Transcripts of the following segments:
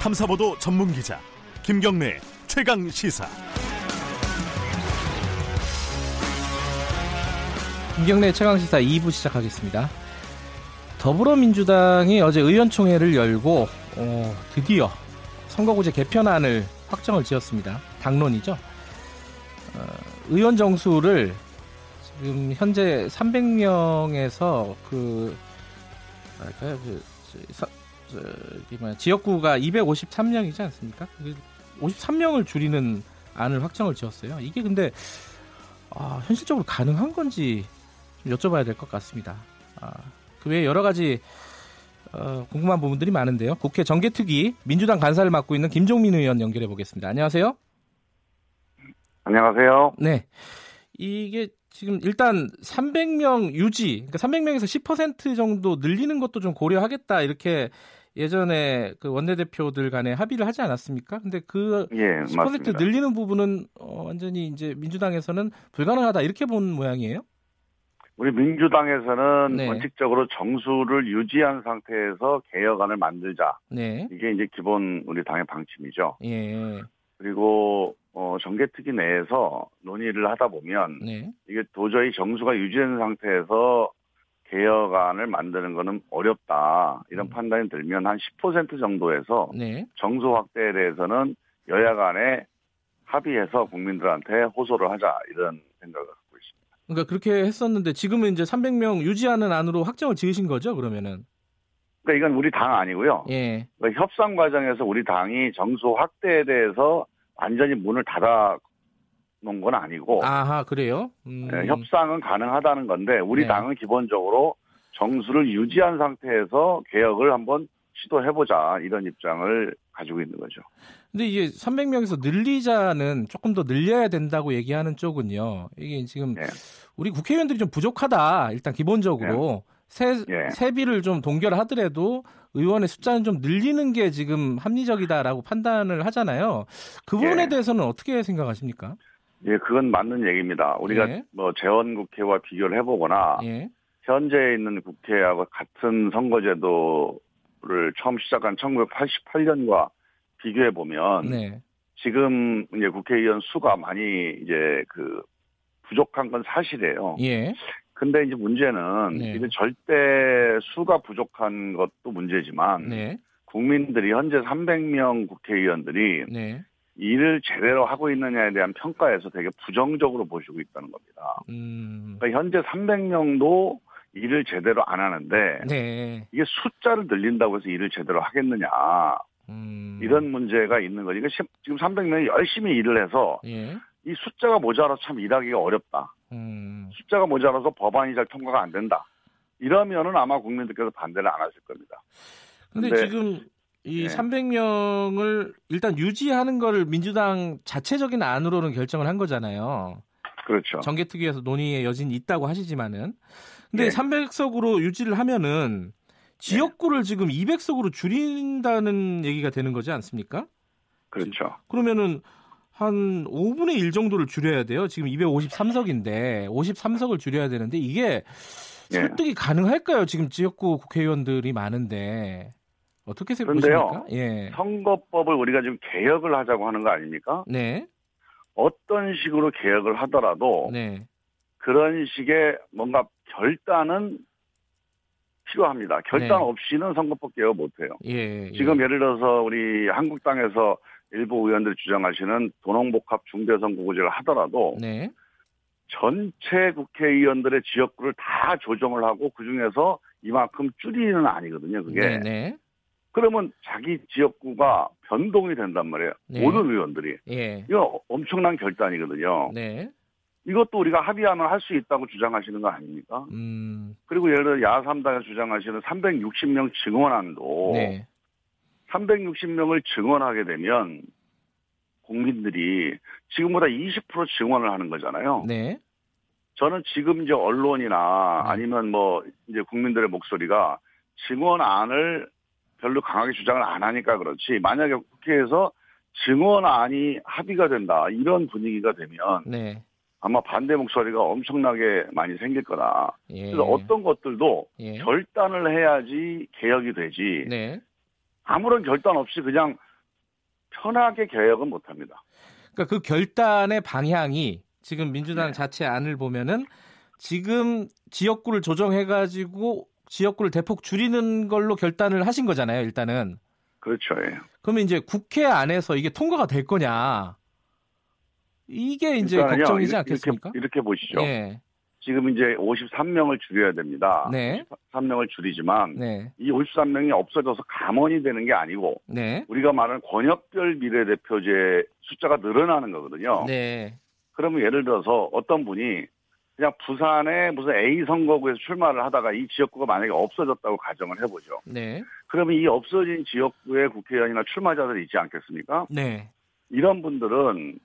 탐사보도 전문 기자 김경래 최강 시사. 김경래 최강 시사 2부 시작하겠습니다. 더불어민주당이 어제 의원총회를 열고 어, 드디어 선거구제 개편안을 확정을 지었습니다. 당론이죠. 어, 의원 정수를 지금 현재 300명에서 그그 서, 저기 뭐야, 지역구가 253명이지 않습니까? 53명을 줄이는 안을 확정을 지었어요. 이게 근데 아, 현실적으로 가능한 건지 좀 여쭤봐야 될 것 같습니다. 아, 그 외에 여러 가지 어, 궁금한 부분들이 많은데요. 국회 정개특위 민주당 간사를 맡고 있는 김종민 의원 연결해 보겠습니다. 안녕하세요. 안녕하세요. 네. 이게 지금 일단 300명 유지, 그러니까 300명에서 10% 정도 늘리는 것도 좀 고려하겠다 이렇게 예전에 그 원내대표들 간에 합의를 하지 않았습니까? 근데 그 예, 10% 맞습니다. 늘리는 부분은 어, 완전히 이제 민주당에서는 불가능하다 이렇게 본 모양이에요. 우리 민주당에서는 네. 원칙적으로 정수를 유지한 상태에서 개혁안을 만들자. 네. 이게 이제 기본 우리 당의 방침이죠. 예. 그리고 어, 정개특위 내에서 논의를 하다 보면 네. 이게 도저히 정수가 유지된 상태에서 개혁안을 만드는 거는 어렵다. 이런 음. 판단이 들면 한 10% 정도에서 네. 정수 확대에 대해서는 여야 간에 합의해서 국민들한테 호소를 하자. 이런 생각을 갖고 있습니다. 그러니까 그렇게 했었는데 지금은 이제 300명 유지하는 안으로 확정을 지으신 거죠, 그러면은? 그러니까 이건 우리 당 아니고요. 예. 그러니까 협상 과정에서 우리 당이 정수 확대에 대해서 완전히 문을 닫아 놓은 건 아니고 아하, 그래요? 음. 예, 협상은 가능하다는 건데 우리 네. 당은 기본적으로 정수를 유지한 상태에서 개혁을 한번 시도해보자 이런 입장을 가지고 있는 거죠. 근데 이게 300명에서 늘리자는 조금 더 늘려야 된다고 얘기하는 쪽은요. 이게 지금 네. 우리 국회의원들이 좀 부족하다. 일단 기본적으로 세, 예. 세비를 좀 동결하더라도 의원의 숫자는 좀 늘리는 게 지금 합리적이다라고 판단을 하잖아요. 그 부분에 예. 대해서는 어떻게 생각하십니까? 예, 그건 맞는 얘기입니다. 우리가 예. 뭐 재원 국회와 비교를 해보거나 예. 현재 있는 국회하고 같은 선거제도를 처음 시작한 1988년과 비교해 보면 네. 지금 이제 국회의원 수가 많이 이제 그 부족한 건 사실이에요. 예. 근데 이제 문제는 네. 이게 절대 수가 부족한 것도 문제지만 네. 국민들이 현재 300명 국회의원들이 네. 일을 제대로 하고 있느냐에 대한 평가에서 되게 부정적으로 보시고 있다는 겁니다. 음. 그러니까 현재 300명도 일을 제대로 안 하는데 네. 이게 숫자를 늘린다고 해서 일을 제대로 하겠느냐 음. 이런 문제가 있는 거죠. 시- 지금 300명이 열심히 일을 해서 예. 이 숫자가 모자라서 참 일하기가 어렵다. 음. 숫자가 모자라서 법안이 잘 통과가 안 된다. 이러면은 아마 국민들께서 반대를 안 하실 겁니다. 근데 근데- 지금 이 네. 300명을 일단 유지하는 거를 민주당 자체적인 안으로는 결정을 한 거잖아요. 그렇죠. 정개특위에서 논의의 여진이 있다고 하시지만은. 근데 네. 300석으로 유지를 하면은 지역구를 지금 200석으로 줄인다는 얘기가 되는 거지 않습니까? 그렇죠. 그러면은 한 5분의 1 정도를 줄여야 돼요. 지금 253석인데 53석을 줄여야 되는데 이게 예. 설득이 가능할까요? 지금 지역구 국회의원들이 많은데 어떻게. 보십니까? 예. 선거법을 우리가 지금 개혁을 하자고 하는 거 아닙니까? 네. 어떤 식으로 개혁을 하더라도 네. 그런 식의 뭔가 결단은 필요합니다. 결단 네. 없이는 선거법 개혁 못 해요. 예. 예. 지금 예를 들어서 우리 한국당에서 일부 의원들이 주장하시는 도농복합 중대선거구제를 하더라도 네. 전체 국회의원들의 지역구를 다 조정을 하고 그 중에서 이만큼 줄이는 아니거든요. 그게. 네, 네. 그러면 자기 지역구가 변동이 된단 말이에요. 네. 모든 의원들이. 예. 이거 엄청난 결단이거든요. 네. 이것도 우리가 합의하면 할 수 있다고 주장하시는 거 아닙니까? 음. 그리고 예를 들어 야3당에서 주장하시는 360명 증원안도 네. 360명을 증원하게 되면 국민들이 지금보다 20% 증원을 하는 거잖아요. 네. 저는 지금 이제 언론이나 네. 아니면 뭐 이제 국민들의 목소리가 증언안을 별로 강하게 주장을 안 하니까 그렇지 만약에 국회에서 증언안이 합의가 된다 이런 분위기가 되면 네. 아마 반대 목소리가 엄청나게 많이 생길 거다. 예. 그래서 어떤 것들도 예. 결단을 해야지 개혁이 되지 네. 아무런 결단 없이 그냥 천하게 개혁은 못합니다. 그러니까 그 결단의 방향이 지금 민주당 네. 자체 안을 보면은 지금 지역구를 조정해가지고 지역구를 대폭 줄이는 걸로 결단을 하신 거잖아요. 일단은. 그렇죠. 예. 그러면 이제 국회 안에서 이게 통과가 될 거냐? 이게 이제 걱정이지 않겠습니까? 이렇게, 이렇게 보시죠. 예. 지금 이제 53명을 줄여야 됩니다. 네. 53명을 줄이지만 네. 이 53명이 없어져서 감원이 되는 게 아니고 네. 우리가 말하는 권역별 비례대표제 숫자가 늘어나는 거거든요. 네. 그러면 예를 들어서 어떤 분이 그냥 부산에 무슨 A 선거구에서 출마를 하다가 이 지역구가 만약에 없어졌다고 가정을 해보죠. 네. 그러면 이 없어진 지역구의 국회의원이나 출마자들이 있지 않겠습니까? 네. 이런 분들은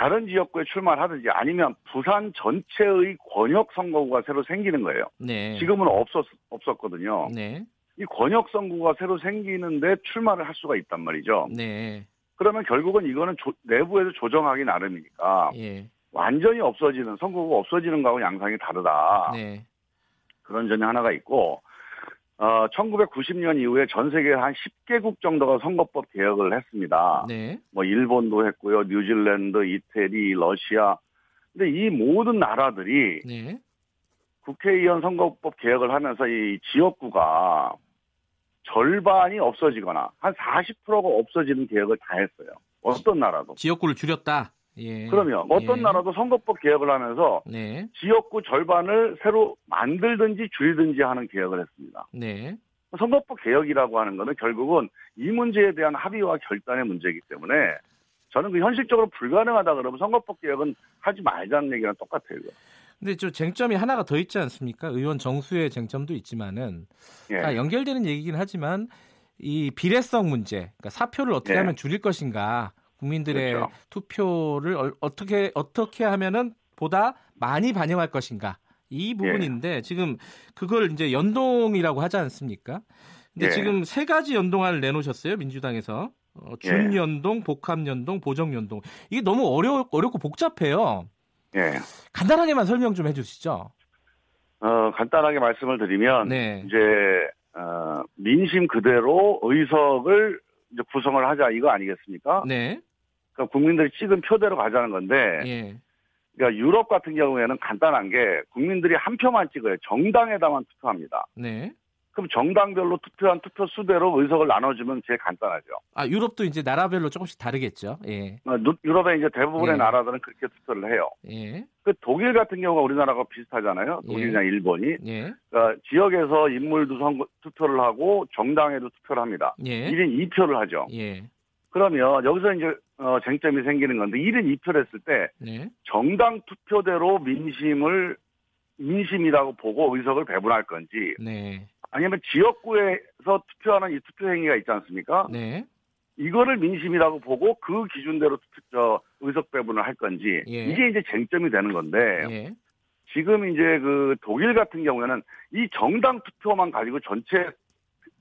다른 지역구에 출마를 하든지 아니면 부산 전체의 권역 선거구가 새로 생기는 거예요. 네. 지금은 없었 없었거든요. 네. 이 권역 선거구가 새로 생기는데 출마를 할 수가 있단 말이죠. 네. 그러면 결국은 이거는 조, 내부에서 조정하기 나름이니까 예. 완전히 없어지는 선거구가 없어지는 거하고 양상이 다르다. 네. 그런 점이 하나가 있고 어, 1990년 이후에 전 세계 한 10개국 정도가 선거법 개혁을 했습니다. 네. 뭐 일본도 했고요, 뉴질랜드, 이태리, 러시아. 근데 이 모든 나라들이 네. 국회의원 선거법 개혁을 하면서 이 지역구가 절반이 없어지거나 한 40%가 없어지는 개혁을 다 했어요. 어떤 나라도. 지역구를 줄였다. 예. 그러면 어떤 예. 나라도 선거법 개혁을 하면서 네. 지역구 절반을 새로 만들든지 줄이든지 하는 개혁을 했습니다. 네. 선거법 개혁이라고 하는 것은 결국은 이 문제에 대한 합의와 결단의 문제이기 때문에 저는 그 현실적으로 불가능하다 그러면 선거법 개혁은 하지 말자는 얘기랑 똑같아요. 근데 저 쟁점이 하나가 더 있지 않습니까? 의원 정수의 쟁점도 있지만은 예. 다 연결되는 얘기긴 하지만 이 비례성 문제, 그러니까 사표를 어떻게 예. 하면 줄일 것인가 국민들의 그렇죠. 투표를 어떻게 어떻게 하면은 보다 많이 반영할 것인가 이 부분인데 예. 지금 그걸 이제 연동이라고 하지 않습니까? 근데 예. 지금 세 가지 연동안을 내놓으셨어요 민주당에서 어, 준연동, 예. 복합연동, 보정연동 이게 너무 어려 어렵고 복잡해요. 예. 간단하게만 설명 좀 해주시죠. 어 간단하게 말씀을 드리면 네. 이제 어, 민심 그대로 의석을 이제 구성을 하자 이거 아니겠습니까? 네. 그러니까 국민들이 찍은 표대로 가자는 건데 예. 그러니까 유럽 같은 경우에는 간단한 게 국민들이 한 표만 찍어요. 정당에다만 투표합니다. 네. 그럼 정당별로 투표한 투표 수대로 의석을 나눠주면 제일 간단하죠. 아 유럽도 이제 나라별로 조금씩 다르겠죠. 예. 어, 유럽의 이제 대부분의 예. 나라들은 그렇게 투표를 해요. 예. 그 독일 같은 경우가 우리나라가 비슷하잖아요. 독일이나 예. 일본이. 예. 그러니까 지역에서 인물도 선거, 투표를 하고 정당에도 투표를 합니다. 예. 1인 2표를 하죠. 예. 그러면 여기서 이제 어, 쟁점이 생기는 건데 1인 2표를 했을 때 네. 정당 투표대로 민심을 민심이라고 보고 의석을 배분할 건지 네. 아니면 지역구에서 투표하는 이 투표 행위가 있지 않습니까? 네. 이거를 민심이라고 보고 그 기준대로 투표, 저, 의석 배분을 할 건지 예. 이게 이제 쟁점이 되는 건데 예. 지금 이제 그 독일 같은 경우에는 이 정당 투표만 가지고 전체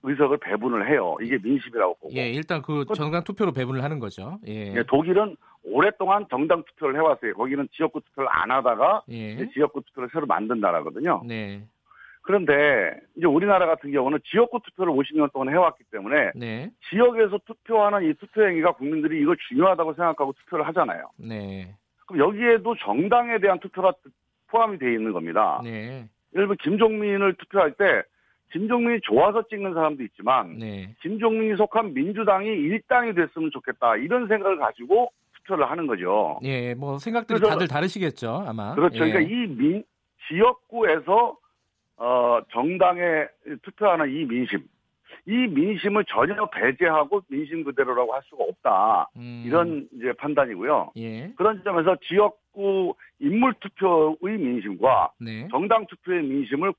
의석을 배분을 해요. 이게 민심이라고 보고. 예, 일단 그 정당 투표로 배분을 하는 거죠. 예. 예 독일은 오랫동안 정당 투표를 해왔어요. 거기는 지역구 투표를 안 하다가 예. 지역구 투표를 새로 만든 나라거든요. 네. 그런데 이제 우리나라 같은 경우는 지역구 투표를 50년 동안 해왔기 때문에 네. 지역에서 투표하는 이 투표 행위가 국민들이 이걸 중요하다고 생각하고 투표를 하잖아요. 네. 그럼 여기에도 정당에 대한 투표가 포함이 되어 있는 겁니다. 네. 예를 들면 김종민을 투표할 때 김종민이 좋아서 찍는 사람도 있지만 네. 김종민이 속한 민주당이 일당이 됐으면 좋겠다 이런 생각을 가지고 투표를 하는 거죠. 예, 뭐 생각들이 다들 다르시겠죠 아마. 그렇죠. 예. 그러니까 이 민, 지역구에서 어, 정당에 투표하는 이 민심, 이 민심을 전혀 배제하고 민심 그대로라고 할 수가 없다. 음. 이런 이제 판단이고요. 예. 그런 점에서 지역구 인물 투표의 민심과 네. 정당 투표의 민심을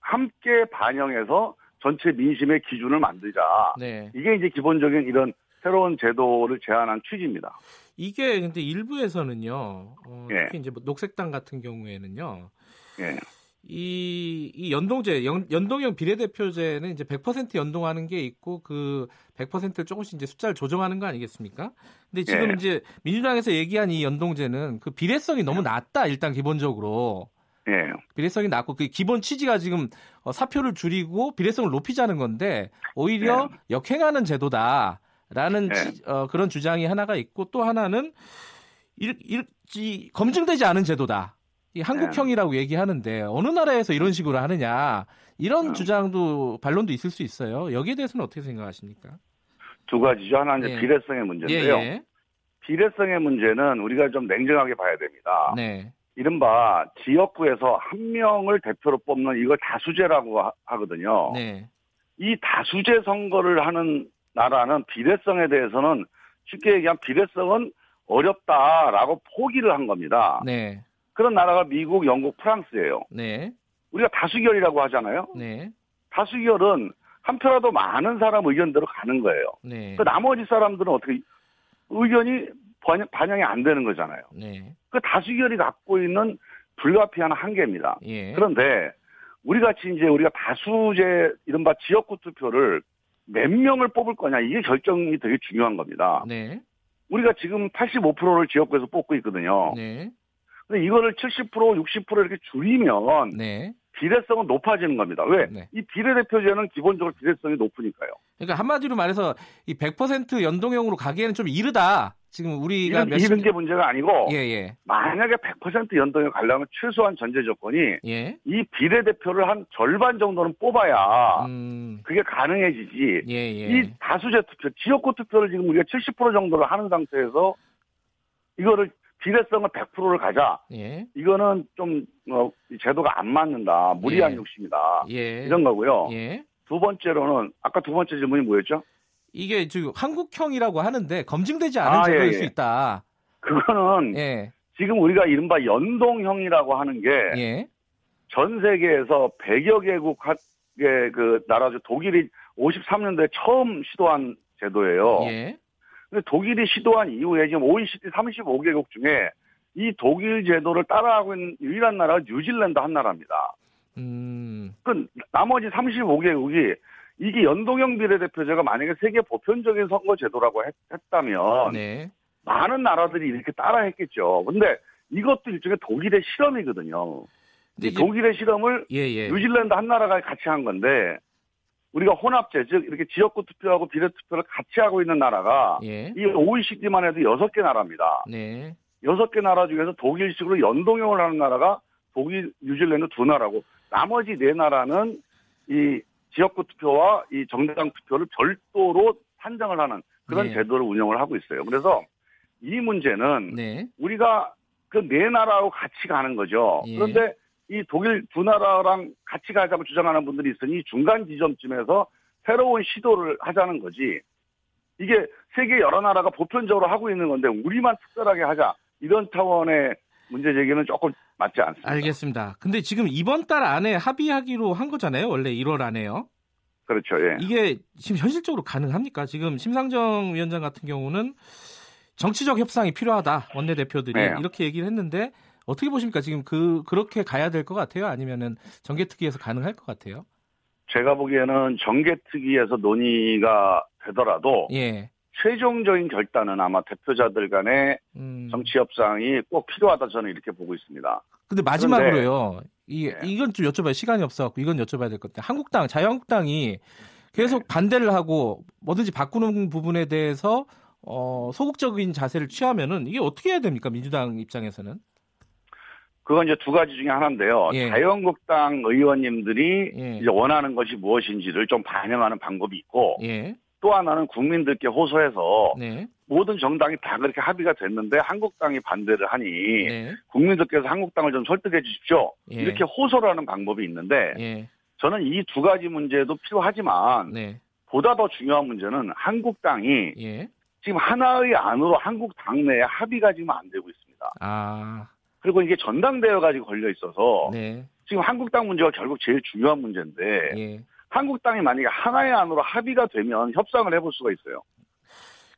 함께 반영해서 전체 민심의 기준을 만들자. 네. 이게 이제 기본적인 이런 새로운 제도를 제안한 취지입니다. 이게 근데 일부에서는요. 어, 예. 특히 이제 뭐 녹색당 같은 경우에는요. 예. 이, 이 연동제, 연, 연동형 비례대표제는 이제 100% 연동하는 게 있고 그 100%를 조금씩 이제 숫자를 조정하는 거 아니겠습니까? 근데 지금 예. 이제 민주당에서 얘기한 이 연동제는 그 비례성이 너무 낮다, 일단 기본적으로. 예. 비례성이 낮고 그 기본 취지가 지금 어, 사표를 줄이고 비례성을 높이자는 건데 오히려 예. 역행하는 제도다. 라는 네. 어, 그런 주장이 하나가 있고 또 하나는 일, 일, 이, 검증되지 않은 제도다. 이 한국형이라고 네. 얘기하는데 어느 나라에서 이런 식으로 하느냐 이런 네. 주장도 반론도 있을 수 있어요. 여기에 대해서는 어떻게 생각하십니까? 두 가지죠. 하나는 예. 비례성의 문제인데요. 예, 예. 비례성의 문제는 우리가 좀 냉정하게 봐야 됩니다. 네. 이른바 지역구에서 한 명을 대표로 뽑는 이걸 다수제라고 하, 거든요 네. 이 다수제 선거를 하는 나라는 비례성에 대해서는 쉽게 얘기하면 비례성은 어렵다라고 포기를 한 겁니다. 네. 그런 나라가 미국, 영국, 프랑스예요. 네. 우리가 다수결이라고 하잖아요. 네. 다수결은 한 표라도 많은 사람 의견대로 가는 거예요. 네. 그 나머지 사람들은 어떻게 의견이 반영이 안 되는 거잖아요. 네. 그 다수결이 갖고 있는 불가피한 한계입니다. 예. 그런데 우리 같이 이제 우리가 다수제 이른바 지역구 투표를 몇 명을 뽑을 거냐 이게 결정이 되게 중요한 겁니다. 네. 우리가 지금 85%를 지역구에서 뽑고 있거든요. 네. 근데 이거를 70% 60% 이렇게 줄이면 네. 비례성은 높아지는 겁니다. 왜? 네. 이 비례대표제는 기본적으로 비례성이 높으니까요. 그러니까 한마디로 말해서 이 100% 연동형으로 가기에는 좀 이르다. 지금 우리가 이런, 이런 게 문제가 아니고 예, 예. 만약에 100% 연동형 가려면 최소한 전제 조건이 예. 이 비례대표를 한 절반 정도는 뽑아야 음. 그게 가능해지지. 예, 예. 이 다수제 투표, 지역구 투표를 지금 우리가 70% 정도를 하는 상태에서 이거를 비례성을 100%를 가자. 예. 이거는 좀 어, 제도가 안 맞는다. 무리한 예. 욕심이다. 예. 이런 거고요. 예. 두 번째로는 아까 두 번째 질문이 뭐였죠? 이게 지금 한국형이라고 하는데 검증되지 않은 아, 제도일 예, 수 예. 있다. 그거는 예. 지금 우리가 이른바 연동형이라고 하는 게 전 세계에서 100여 개국의 그 나라 중 독일이 53년도에 처음 시도한 제도예요. 근데 독일이 시도한 이후에 지금 OECD 35개국 중에 이 독일 제도를 따라하고 있는 유일한 나라가 뉴질랜드 한 나라입니다. 음. 그 나머지 35개국이 이게 연동형 비례대표제가 만약에 세계 보편적인 선거 제도라고 했, 다면 네. 많은 나라들이 이렇게 따라 했겠죠. 근데 이것도 일종의 독일의 실험이거든요. 독일의 실험을 예, 예. 뉴질랜드 한 나라가 같이 한 건데 우리가 혼합제, 즉 이렇게 지역구 투표하고 비례 투표를 같이 하고 있는 나라가 예. 이 OECD만 해도 여섯 개 나라입니다. 네. 여섯 개 나라 중에서 독일식으로 연동형을 하는 나라가 독일, 뉴질랜드 두 나라고 나머지 네 나라는 이 지역구 투표와 이 정당 투표를 별도로 산정을 하는 그런 네. 제도를 운영을 하고 있어요. 그래서 이 문제는 네. 우리가 그 네 나라하고 같이 가는 거죠. 예. 그런데 이 독일 두 나라랑 같이 가자고 주장하는 분들이 있으니 중간 지점쯤에서 새로운 시도를 하자는 거지. 이게 세계 여러 나라가 보편적으로 하고 있는 건데 우리만 특별하게 하자. 이런 차원의 문제 제기는 조금 맞지 않습니다. 알겠습니다. 근데 지금 이번 달 안에 합의하기로 한 거잖아요. 원래 1월 안에요. 그렇죠. 예. 이게 지금 현실적으로 가능합니까? 지금 심상정 위원장 같은 경우는 정치적 협상이 필요하다. 원내대표들이 네. 이렇게 얘기를 했는데 어떻게 보십니까? 지금 그 그렇게 가야 될 것 같아요? 아니면은 정개특위에서 가능할 것 같아요? 제가 보기에는 정개특위에서 논의가 되더라도 예. 최종적인 결단은 아마 대표자들 간의 음. 정치 협상이 꼭 필요하다 저는 이렇게 보고 있습니다. 근데 마지막으로요. 이 네. 이건 좀 여쭤봐야 시간이 없어갖고 이건 여쭤봐야 될 것 같아요. 한국당 자유한국당이 계속 네. 반대를 하고 뭐든지 바꾸는 부분에 대해서 어, 소극적인 자세를 취하면은 이게 어떻게 해야 됩니까 민주당 입장에서는? 그건 이제 두 가지 중에 하나인데요. 예. 자유한국당 의원님들이 예. 이제 원하는 것이 무엇인지를 좀 반영하는 방법이 있고 예. 또 하나는 국민들께 호소해서 네. 모든 정당이 다 그렇게 합의가 됐는데 한국당이 반대를 하니 네. 국민들께서 한국당을 좀 설득해 주십시오. 예. 이렇게 호소를 하는 방법이 있는데 예. 저는 이 두 가지 문제도 필요하지만 네. 보다 더 중요한 문제는 한국당이 예. 지금 하나의 안으로 한국 당내에 합의가 지금 안 되고 있습니다. 아. 그리고 이게 전당대회가 지금 걸려 있어서 네. 지금 한국당 문제가 결국 제일 중요한 문제인데 예. 한국당이 만약에 하나의 안으로 합의가 되면 협상을 해볼 수가 있어요.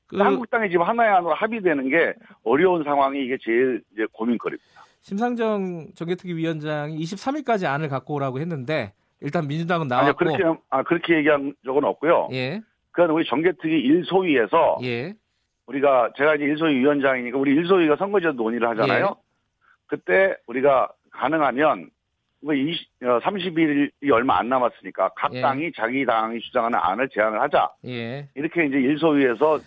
그... 한국당이 지금 하나의 안으로 합의되는 게 어려운 상황이 이게 제일 이제 고민거리입니다. 심상정 정개특위 위원장이 23일까지 안을 갖고 오라고 했는데 일단 민주당은 나왔고 아니요, 그렇게 아 그렇게 얘기한 적은 없고요. 예. 그건 우리 정개특위 1소위에서 예. 우리가 제가 이제 1소위 위원장이니까 우리 1소위가 선거제도 논의를 하잖아요. 예. 그때 우리가 가능하면 20, 30일이 어, 얼마 안 남았으니까 각 예. 당이 자기 당이 주장하는 안을 제안을 하자. 예. 이렇게 이제 일소위에서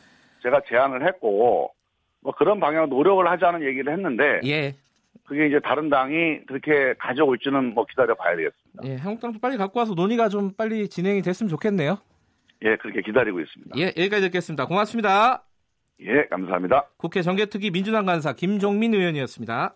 제가 제안을 했고 뭐 그런 방향 노력을 하자는 얘기를 했는데 예. 그게 이제 다른 당이 그렇게 가져올지는 뭐 기다려 봐야 되겠습니다. 예, 한국당도 빨리 갖고 와서 논의가 좀 빨리 진행이 됐으면 좋겠네요. 예, 그렇게 기다리고 있습니다. 예, 여기까지 듣겠습니다. 고맙습니다. 예, 감사합니다. 국회 정개특위 민주당 간사 김종민 의원이었습니다.